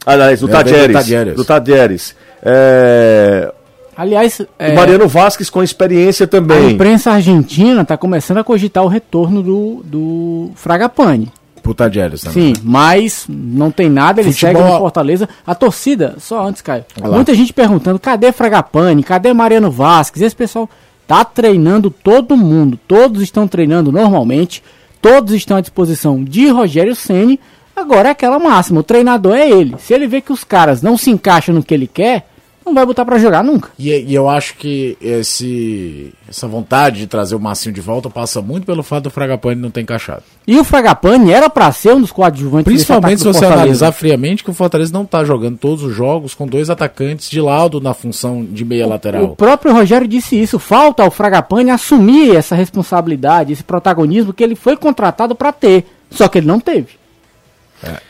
Aliás, do Tadieres. Do Tadieres. É, Aliás, é, O Mariano Vasquez com experiência a também. imprensa argentina tá começando a cogitar o retorno do, do Fragapane. Puta Tadieres também. Sim, mas não tem nada, ele Futebol- segue no Fortaleza. A torcida, só antes, Caio. Olha lá. Muita gente perguntando: cadê Fragapane? Cadê Mariano Vasquez? Esse pessoal tá treinando todo mundo. Todos estão treinando normalmente. Todos estão à disposição de Rogério Ceni. Agora é aquela máxima: o treinador é ele. Se ele vê que os caras não se encaixam no que ele quer, não vai botar pra jogar nunca. E, e eu acho que esse, essa vontade de trazer o Massinho de volta passa muito pelo fato do Fragapane não ter encaixado. E o Fragapane era pra ser um dos coadjuvantes Principalmente se você Fortaleza. analisar friamente que o Fortaleza não tá jogando todos os jogos com dois atacantes de lado na função de meia O lateral. próprio Rogério disse isso. Falta ao Fragapane assumir essa responsabilidade, esse protagonismo que ele foi contratado para ter. Só que ele não teve.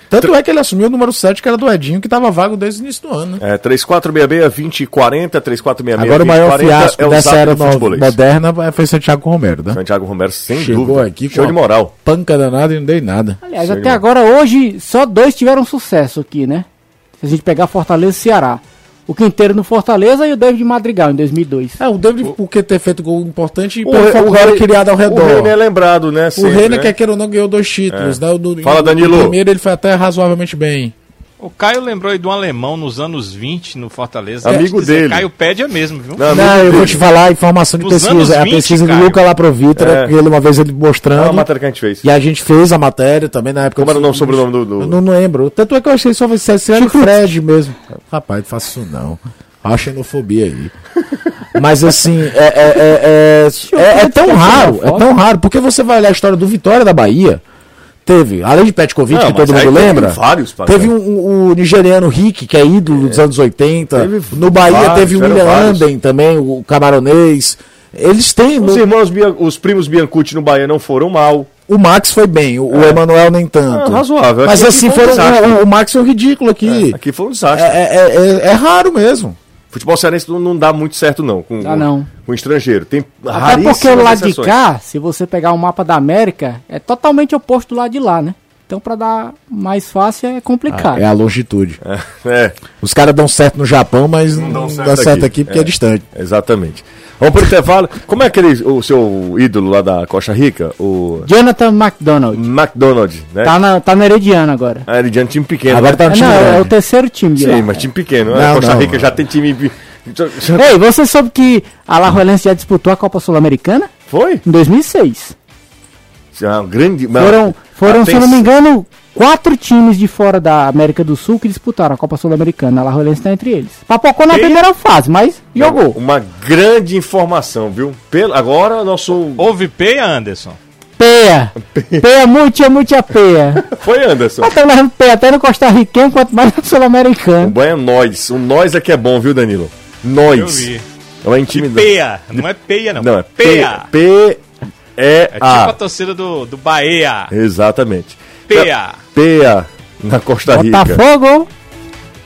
Tanto é que ele assumiu o número 7, que era do Edinho, que tava vago desde o início do ano. né? É, 3466-2040, 3466-2040 Agora o maior fiasco é o dessa era moderna foi Santiago Romero, né? Santiago Romero, sem Chegou dúvida. aqui com Show a- de moral. Panca danada e não dei nada. Aliás, até agora, hoje, só dois tiveram sucesso aqui, né? Se a gente pegar Fortaleza e Ceará. O Quinteiro no Fortaleza e o David Madrigal em 2002. É, o David, por que ter feito gol importante e O, pelo Re- foco o Rei- O redor. René é lembrado, né? O sempre, Reina, né? quer queira ou não, ganhou dois títulos. Né? No, Fala, Danilo. No primeiro ele foi até razoavelmente bem. O Caio lembrou aí de um alemão nos anos 20 no Fortaleza. Amigo dizer, dele. Caio Pédia mesmo, viu? Não, Não, eu vou dele. te falar a informação de Nos pesquisa. É a 20, pesquisa do Caio. Luca lá pro Vitor, É. ele uma vez ele mostrando. a matéria que a gente fez. E a gente fez a matéria também na época. Como era o do- nome, sobrenome do- do- Eu não lembro. Tanto é que eu achei só vai ser era o Fred mesmo. Rapaz, não faço isso não. Olha a xenofobia aí. Mas assim, é, é, é, é, é- é tão raro, é tão raro, porque você vai olhar a história do Vitória da Bahia. Teve, além de Petkovic, Não, que todo mundo lembra. vários, teve um, um- o nigeriano Rick, que é ídolo dos anos 80. Teve no Bahia vários, teve o William. Anden também, o camaronês. Eles têm. Os irmãos, os primos Biancucci no Bahia não foram mal. o Max foi bem, o, o Emanuel nem tanto. Ah, razoável. Mas Aqui assim, foi um foram, desastre. o, Max foi um ridículo aqui. Aqui foi um desastre. É, é- é- é raro mesmo. Futebol cearense não, não dá muito certo, não. Com, Dá não. Com estrangeiro. Tem Até porque o lado de exceções. cá, se você pegar o mapa da América, é totalmente oposto do lado de lá, né? Então, pra dar mais fácil, é complicado. É a longitude. É, Os caras dão certo no Japão, mas não, dão dá certo certo aqui. aqui, porque é, distante. exatamente. Vamos pro intervalo. Como é aquele, o seu ídolo lá da Costa Rica? O Jonathan McDonald. McDonald, né? Tá na, tá na Herediano agora. Ah, ele é um time pequeno. Agora né? tá É, no time não, é o terceiro time Sim, lá. mas time pequeno. Não, a Costa não, Rica não. já tem time... Ei, você soube que a Alajuelense já disputou a Copa Sul-Americana? Foi? Em 2006. É um grande... Foram, foram se eu não me engano, quatro times de fora da América do Sul que disputaram a Copa Sul-Americana. A Alajuelense tá entre eles. Papocou na primeira fase, mas jogou. Uma grande informação, viu? Pelo, agora, nosso... Houve peia, Anderson? Peia. Peia, muita, muita peia. Foi, Anderson. Mas levando peia até no Costa Riquenho, quanto mais no O Sul-Americano. banho é nós. O nós é que é bom, viu, Danilo? Eu Nós. vi. É uma intimidade. Peia. Não é peia, não. Não, é peia. P... É tipo a P-E-A. torcida do, do Bahia. Exatamente. Peia. Peia na Costa Rica. Botafogo.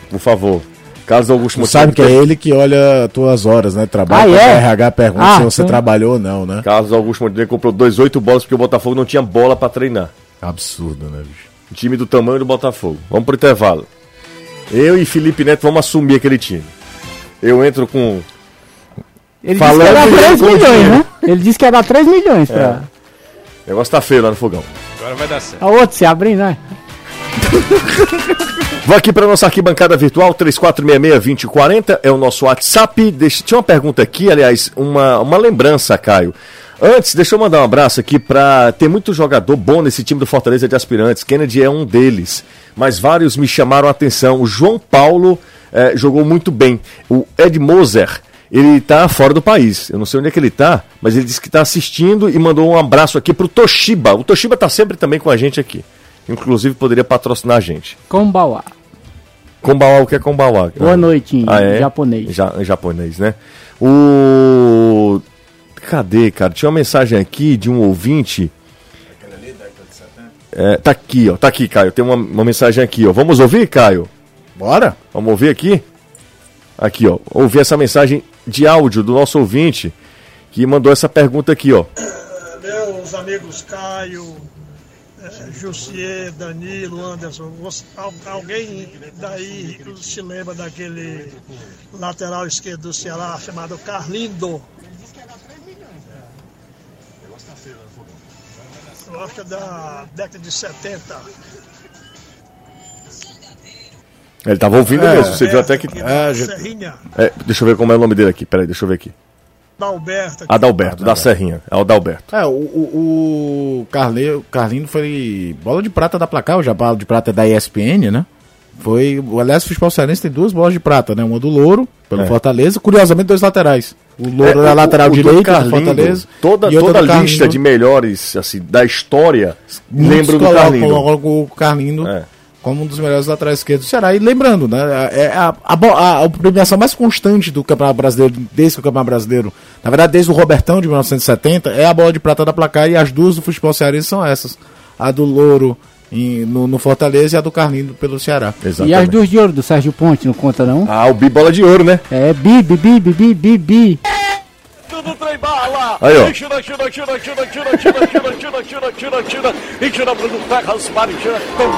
Por favor. Carlos Augusto Monteiro. sabe que é ele que olha tuas horas, né? Trabalha Ah, é? o RH pergunta Ah, se você então- trabalhou ou não, né? Carlos Augusto Monteiro comprou dois oito bolas porque o Botafogo não tinha bola pra treinar. Absurdo, né, bicho? Time do tamanho do Botafogo. Vamos pro intervalo. Eu e Felipe Neto vamos assumir aquele time. eu entro com. Ele Falando disse que ia dar em 3 com milhões, né? Ele disse que ia dar 3 milhões pra. O negócio tá feio lá no fogão. Agora vai dar certo. A outro se abrindo, né? Vou aqui para nossa arquibancada virtual, 3466-2040, é o nosso WhatsApp. Deixa, tinha uma pergunta aqui, aliás, uma, uma lembrança, Caio. Antes, deixa eu mandar um abraço aqui para. Tem muito jogador bom nesse time do Fortaleza de Aspirantes. Kennedy é um deles. Mas vários me chamaram a atenção. O João Paulo eh, jogou muito bem. O Ed Moser, ele tá fora do país. Eu não sei onde é que ele tá, mas ele disse que tá assistindo e mandou um abraço aqui pro Toshiba. O Toshiba tá sempre também com a gente aqui. Inclusive poderia patrocinar a gente. Kombawa. Kombawa, o que é Kombawa? Boa noite em Ah, é? japonês. Ja, em japonês, né? O. Cadê, cara? Tinha uma mensagem aqui de um ouvinte. É, tá aqui, ó. Tá aqui, Caio. Tem uma, uma mensagem aqui, ó. Vamos ouvir, Caio? Bora? Vamos ouvir aqui? Aqui, ó. Ouvir essa mensagem de áudio do nosso ouvinte que mandou essa pergunta aqui, ó. meus amigos Caio, eh, Jussier, Danilo, Anderson, você- al- alguém daí se lembra daquele lateral esquerdo do Ceará chamado Carlindo? Eu acho que é da década de 70. Ele tava ouvindo É. mesmo. Você viu até que. É, É, Serrinha, É, deixa eu ver como é o nome dele aqui. Peraí, deixa eu ver aqui. Dalberto. Adalberto, da Serrinha. É o Adalberto. É, o, o, o Carlino foi bola de prata da placar, o Jabalo de prata é da ESPN, né? Foi, aliás, o futebol cearense tem duas bolas de prata, né? Uma do Louro, pelo É. Fortaleza, curiosamente dois laterais. O Louro É, o- lateral o do direito do Fortaleza. Toda, e outra toda a Carlindo. lista de melhores assim, da história Muitos lembra do Carlindo. colocam o Carlindo É. como um dos melhores laterais esquerdos do Ceará. E lembrando, né? É a, a, a, a premiação mais constante do Campeonato Brasileiro, desde que o Campeonato Brasileiro, na verdade, desde o Robertão de 1970, é a bola de prata da placar e as duas do futebol cearense são essas. A do Louro em- no, no Fortaleza e a do Carlindo pelo Ceará. E as Exatamente. duas de ouro do Sérgio Ponte, não conta não? Ah, o Bi Bola de Ouro, né? É bi, bi, bi, bi, bi, bi, bi. Tudo trem bala! Aí, ó. E Tira, tira, tira, tira, tira, tira, tira, tira, tira, tira, tira. E tira Bruno Ferraz, Mari, tira. Tum,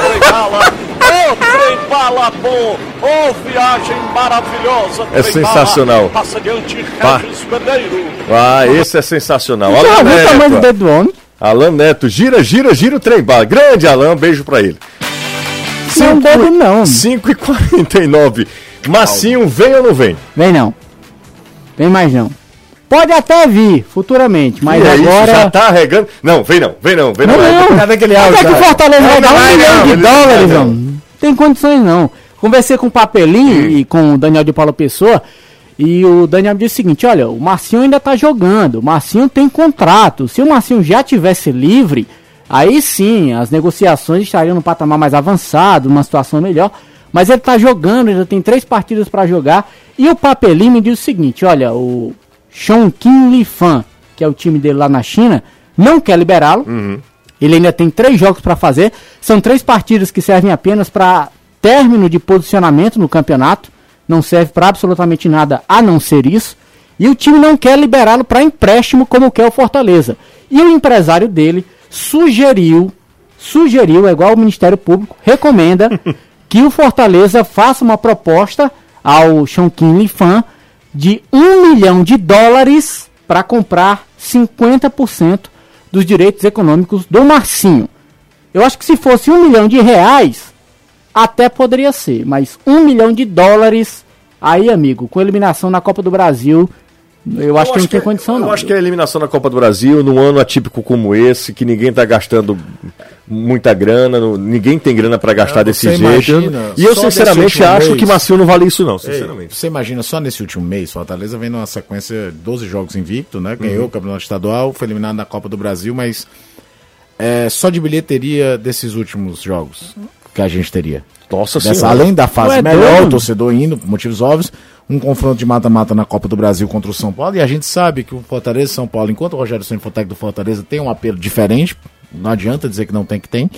trem bala! Ô, trem bala bom! Ô, viagem maravilhosa! É sensacional. Passa adiante, Pá. Regis Pereiro. Ah, esse é sensacional. Já Alan viu o tamanho do Neto. dedo do homem? Alan Neto, gira, gira, gira o trem bala. Grande Alan, beijo pra ele. Não é um dedo não. 5 e 49. Massinho, vem ou não vem? Vem não. Vem mais não. Pode até vir futuramente, mas E é isso, agora. já tá regando. Não, vem não, vem não, vem não. Não, É- não. Cadê aquele Até áudio? que o? Fortaleza vai dar um milhão de ele dólares, não. não. Tem condições não. Conversei com o Papelinho e com o Daniel de Paula Pessoa. E o Daniel me disse o seguinte: olha, o Marcinho ainda tá jogando. O Marcinho tem contrato. Se o Marcinho já tivesse livre, aí sim as negociações estariam no patamar mais avançado, numa situação melhor. Mas ele tá jogando, ainda tem três partidas para jogar. E o Papelinho me disse o seguinte: olha, o Chongqing Li Fan, que é o time dele lá na China, não quer liberá-lo. Ele ainda tem três jogos para fazer. São três partidas que servem apenas para término de posicionamento no campeonato. Não serve para absolutamente nada a não ser isso. E o time não quer liberá-lo para empréstimo como quer o Fortaleza. E o empresário dele sugeriu, sugeriu, é igual o Ministério Público, recomenda que o Fortaleza faça uma proposta ao Chongqing Li Fan de um milhão de dólares para comprar 50% dos direitos econômicos do Marcinho. Eu acho que se fosse um milhão de reais, até poderia ser, mas um milhão de dólares, aí, amigo, com eliminação na Copa do Brasil, eu acho que não tem condição, eu não. acho que a eliminação na Copa do Brasil, num ano atípico como esse, que ninguém tá gastando muita grana, não- ninguém tem grana pra gastar É, desse jeito. imagina, e eu sinceramente acho mês- que Massinho não vale isso não, Ei, sinceramente. Você imagina só nesse último mês, Fortaleza vem numa sequência de 12 jogos invicto, né? Uhum. Ganhou o campeonato estadual, foi eliminado na Copa do Brasil, mas é, só de bilheteria desses últimos jogos que a gente teria. Nossa Dessa, senhora. além da fase Ué, melhor, doido. o torcedor indo, por motivos óbvios, um confronto de mata-mata na Copa do Brasil contra o São Paulo, e a gente sabe que o Fortaleza e São Paulo, enquanto o Rogério Ceni for do Fortaleza, tem um apelo diferente, não adianta dizer que não tem que tem,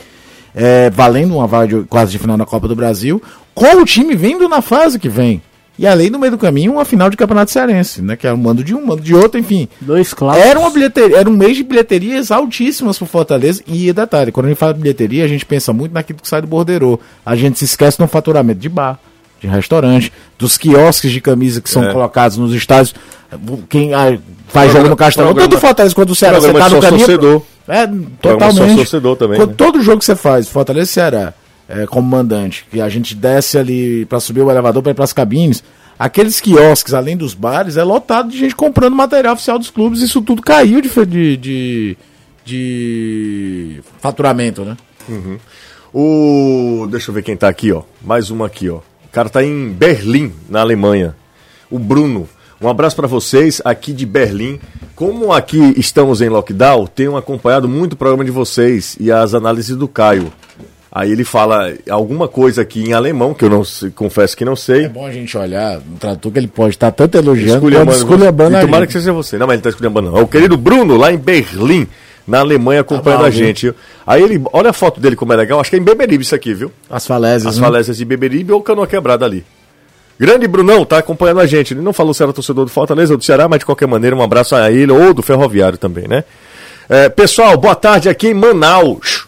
é, valendo uma vaga de quase de final na Copa do Brasil, com o time vindo na fase que vem. E além no meio do caminho, uma final de campeonato cearense, né? Que é um mando de um, mando de outro, enfim. Dois clássicos. Era uma bilheteria, era um mês de bilheterias altíssimas pro Fortaleza. E detalhe, quando a gente fala de bilheteria, a gente pensa muito naquilo que sai do borderô. A gente se esquece no faturamento de bar, de restaurante, dos quiosques de camisa que são É. colocados nos estádios. Quem ah, faz jogo no Castelão, tanto Fortaleza quanto o Ceará, você tá no caminho. torcedor. É, totalmente. torcedor também, Quando né? Todo jogo que você faz, Fortaleza e Ceará, é, como mandante, que a gente desce ali pra subir o elevador para ir pras cabines, aqueles quiosques, além dos bares, é lotado de gente comprando material oficial dos clubes, isso tudo caiu de, de, de, de faturamento, né? O. Deixa eu ver quem tá aqui, ó. Mais uma aqui, ó. O cara tá em Berlim, na Alemanha. O Bruno. Um abraço pra vocês aqui de Berlim. Como aqui estamos em lockdown, tenho acompanhado muito o programa de vocês e as análises do Caio. Aí ele fala alguma coisa aqui em alemão, que eu não confesso que não sei. É bom a gente olhar no tradutor que ele pode estar tanto elogiando quanto Esculhambando esculhambando tomara que seja você. Não, mas ele tá esculhambando não. É o querido Bruno, lá em Berlim, na Alemanha, acompanhando Tá a viu? gente. Aí ele, olha a foto dele como é legal. Acho que é em Beberibe isso aqui, viu? As falésias, As né? falésias de Beberibe ou Canoa Quebrada ali. Grande Brunão, tá acompanhando a gente. Ele não falou se era torcedor do Fortaleza ou do Ceará, mas de qualquer maneira, um abraço a ele ou do Ferroviário também, né? É, pessoal, boa tarde aqui em Manaus.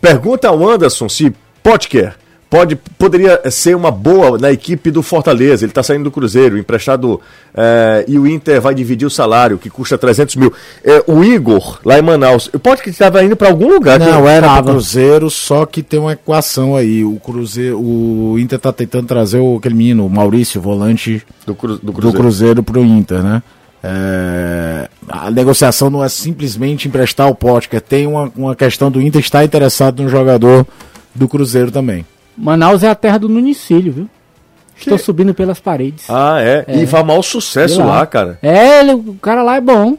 Pergunta ao Anderson se Potker pode, poderia ser uma boa na equipe do Fortaleza. Ele está saindo do Cruzeiro, emprestado, é, e o Inter vai dividir o salário, que custa 300 mil. É, o Igor, lá em Manaus, o Potker estava indo para algum lugar. Não, que- era Tava. Cruzeiro, só que tem uma equação aí. O Cruzeiro, o Inter tá tentando trazer o, aquele menino, o Maurício, volante do, Cru- do do Cruzeiro. Cruzeiro pro Inter, né? É, a negociação não é simplesmente emprestar o Potker, tem uma, uma questão do Inter estar interessado no jogador do Cruzeiro também. Manaus é a terra do Nunicílio, viu? Estou subindo pelas paredes. Ah, é. E vai mal sucesso Sei lá, cara. É, ele- o cara lá é bom.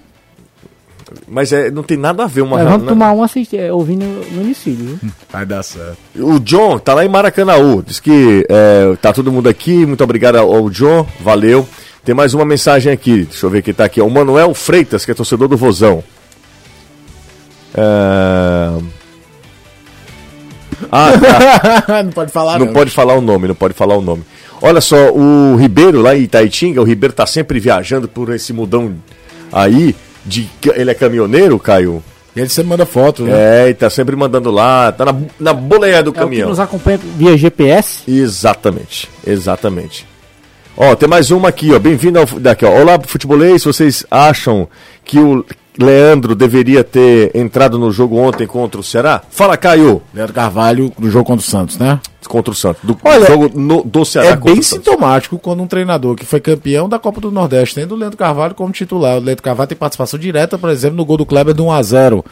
Mas é, não tem nada a ver uma Mas vamos né? tomar um assisti- é, ouvindo o Nunicílio, viu? Vai dar certo. O John tá lá em Maracanãú. Diz que é, tá todo mundo aqui. Muito obrigado ao ao John. Valeu. Tem mais uma mensagem aqui. Deixa eu ver quem tá aqui. É o Manuel Freitas, que é torcedor do Vozão. É... Ah, tá. não pode falar, não pode falar o nome, não pode falar o nome. Olha só, o Ribeiro lá em Itaitinga, o Ribeiro tá sempre viajando por esse mudão aí. De, ele é caminhoneiro, Caio? E ele sempre manda foto, né? É, e tá sempre mandando lá, tá na, na boleia do É caminhão. nos acompanha via GPS. Exatamente, exatamente. Ó, tem mais uma aqui, ó. Bem-vindo ao daqui, ó. Olá, futebolês. Vocês acham que o Leandro deveria ter entrado no jogo ontem contra o Ceará? Fala, Caio. Leandro Carvalho no jogo contra o Santos, né? Contra o Santos. Do Olha, jogo no- do Ceará É bem o sintomático quando um treinador que foi campeão da Copa do Nordeste tem do Leandro Carvalho como titular. O Leandro Carvalho tem participação direta, por exemplo, no gol do Kleber do 1x0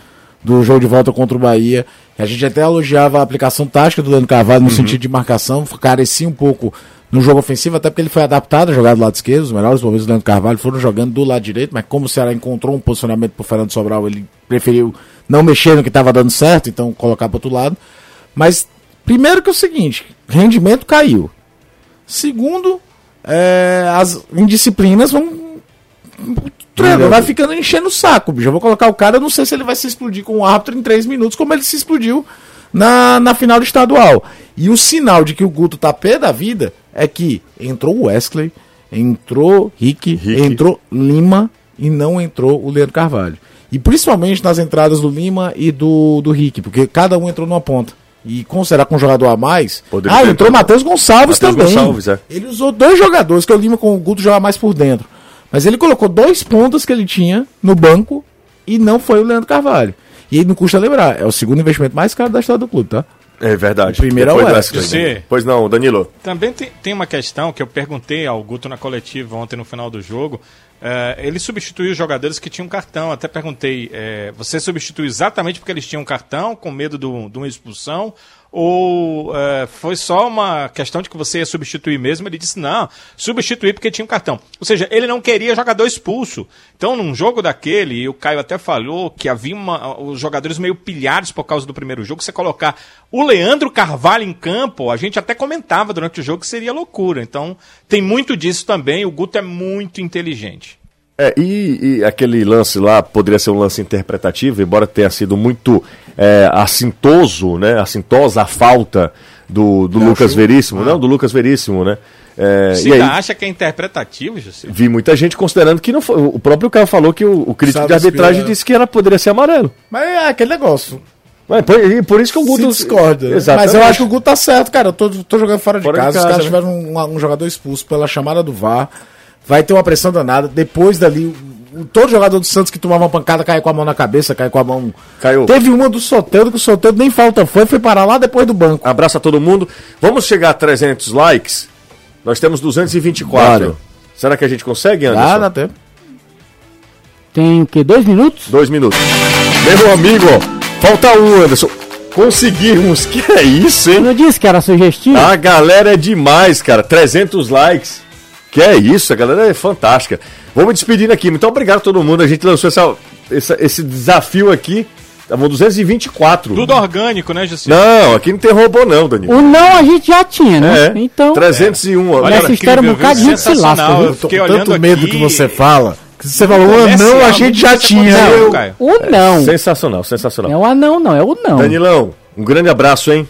do jogo de volta contra o Bahia. A gente até elogiava a aplicação tática do Leandro Carvalho no sentido de marcação, carecia um pouco no jogo ofensivo, até porque ele foi adaptado a jogar do lado esquerdo. Os melhores momentos do Leandro Carvalho foram jogando do lado direito, mas como o Ceará encontrou um posicionamento pro Fernando Sobral, ele preferiu não mexer no que estava dando certo, então colocar pro outro lado. Mas, primeiro que é o seguinte, rendimento caiu. Segundo, é, as indisciplinas vão. O treinador vai ficando enchendo o saco, bicho. Eu vou colocar o cara, eu não sei se ele vai se explodir com o árbitro em três minutos, como ele se explodiu na, na final do estadual. E o sinal de que o Guto tá pé da vida é que entrou o Wesley, entrou Rick, Rick. entrou Lima e não entrou o Leandro Carvalho. E principalmente nas entradas do Lima e do, do Rick, porque cada um entrou numa ponta. E considerar com um jogador a mais. Poderia ah, entrou. Matheus Gonçalves Matheus também. Gonçalves, é. Ele usou dois jogadores, que o Lima com o Guto jogar mais por dentro. Mas ele colocou dois pontas que ele tinha no banco e não foi o Leandro Carvalho. E aí não custa lembrar, é o segundo investimento mais caro da história do clube, tá? É verdade. O primeiro é o Wesley. Wesley. Você- Pois não, Danilo. Também tem, tem uma questão que eu perguntei ao Guto na coletiva ontem no final do jogo. Eh, ele substituiu os jogadores que tinham cartão. Até perguntei: eh, você substituiu exatamente porque eles tinham cartão, com medo do- de uma expulsão? Ou eh, foi só uma questão de que você ia substituir mesmo? Ele disse: não, substituir porque tinha um cartão. Ou seja, ele não queria jogador expulso. Então, num jogo daquele, e o Caio até falou que havia uma- os jogadores meio pilhados por causa do primeiro jogo. Você colocar o Leandro Carvalho em campo, a gente até comentava durante o jogo que seria loucura. Então, tem muito disso também. O Guto é muito inteligente. É, e, e aquele lance lá poderia ser um lance interpretativo, embora tenha sido muito é, assintoso, né? Assintosa a falta do, do Lucas Veríssimo. Não, do Lucas Veríssimo, né? É, Você e aí, ainda acha que é interpretativo, José? vi muita gente considerando que não foi. O próprio cara falou que o, o crítico Sabe de arbitragem explicar. disse que era, poderia ser amarelo. Mas é aquele negócio. Mas por, e por isso que o Se Guto discorda. né? Exatamente. Mas eu acho que o Guto tá certo, cara. Eu tô, tô jogando fora de Fora de casa. casa, Os caras né? tiveram um, um jogador expulso pela chamada do VAR. Vai ter uma pressão danada. Depois dali, todo jogador do Santos que tomava uma pancada cai com a mão na cabeça, cai com a mão. Caiu. Teve uma do Soteldo que o Soteldo nem falta foi, foi parar lá depois do banco. Abraço a todo mundo. Vamos chegar a 300 likes. Nós temos 224. Bora. Será que a gente consegue, Anderson? Dá, dá tempo. Tem o quê? Dois minutos? Dois minutos. Meu amigo, ó, falta um, Anderson. Conseguimos. Que é isso, Eu hein? não disse que era sugestivo? A galera é demais, cara. 300 likes. Que é isso, a galera é fantástica. Vou me despedindo aqui. Muito obrigado a todo mundo. A gente lançou essa, essa- esse desafio aqui. Estavam 224. Tudo orgânico, né, Jussi? Não, aqui não tem robô não, Danilo. O não a gente já tinha, né? É. Então, 301. ó. Olha, nessa história um incrível, bocado de gente se lasca? Eu fiquei tanto medo aqui. que você fala. Que você falou, um Comercial, anão, a gente já tinha. aconteceu, Eu- o não. Sensacional, sensacional. É o anão, não, é o não. Danilão, um grande abraço, hein?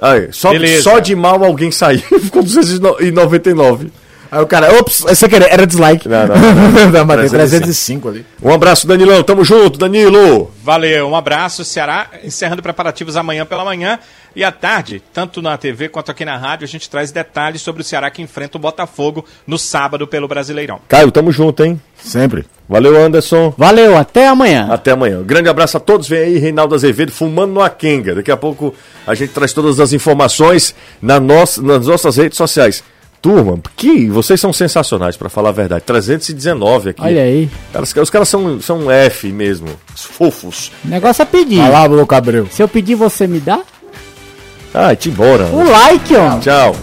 Aí, só, Beleza. só de mal alguém saiu, ficou 299. Aí o cara, ops, essa aqui era dislike. Não, não, não. Não, mas tem 305 305 ali. Um abraço, Danilão. Tamo junto, Danilo. Valeu, um abraço, Ceará. Encerrando preparativos amanhã pela manhã. E à tarde, tanto na TV quanto aqui na rádio, a gente traz detalhes sobre o Ceará que enfrenta o Botafogo no sábado pelo Brasileirão. Caio, tamo junto, hein? Sempre. Valeu, Anderson. Valeu, até amanhã. Até amanhã. Grande abraço a todos. Vem aí, Reinaldo Azevedo, fumando no Akenga. Daqui a pouco a gente traz todas as informações na nossa, nas nossas redes sociais. Turma, que vocês são sensacionais, pra falar a verdade. 319 aqui. Olha aí. Caras- os caras são, são F mesmo. Os fofos. O negócio é pedir. Vai lá, Louco Abreu. Se eu pedir, você me dá? Ai, te embora. O like, ó. Tchau.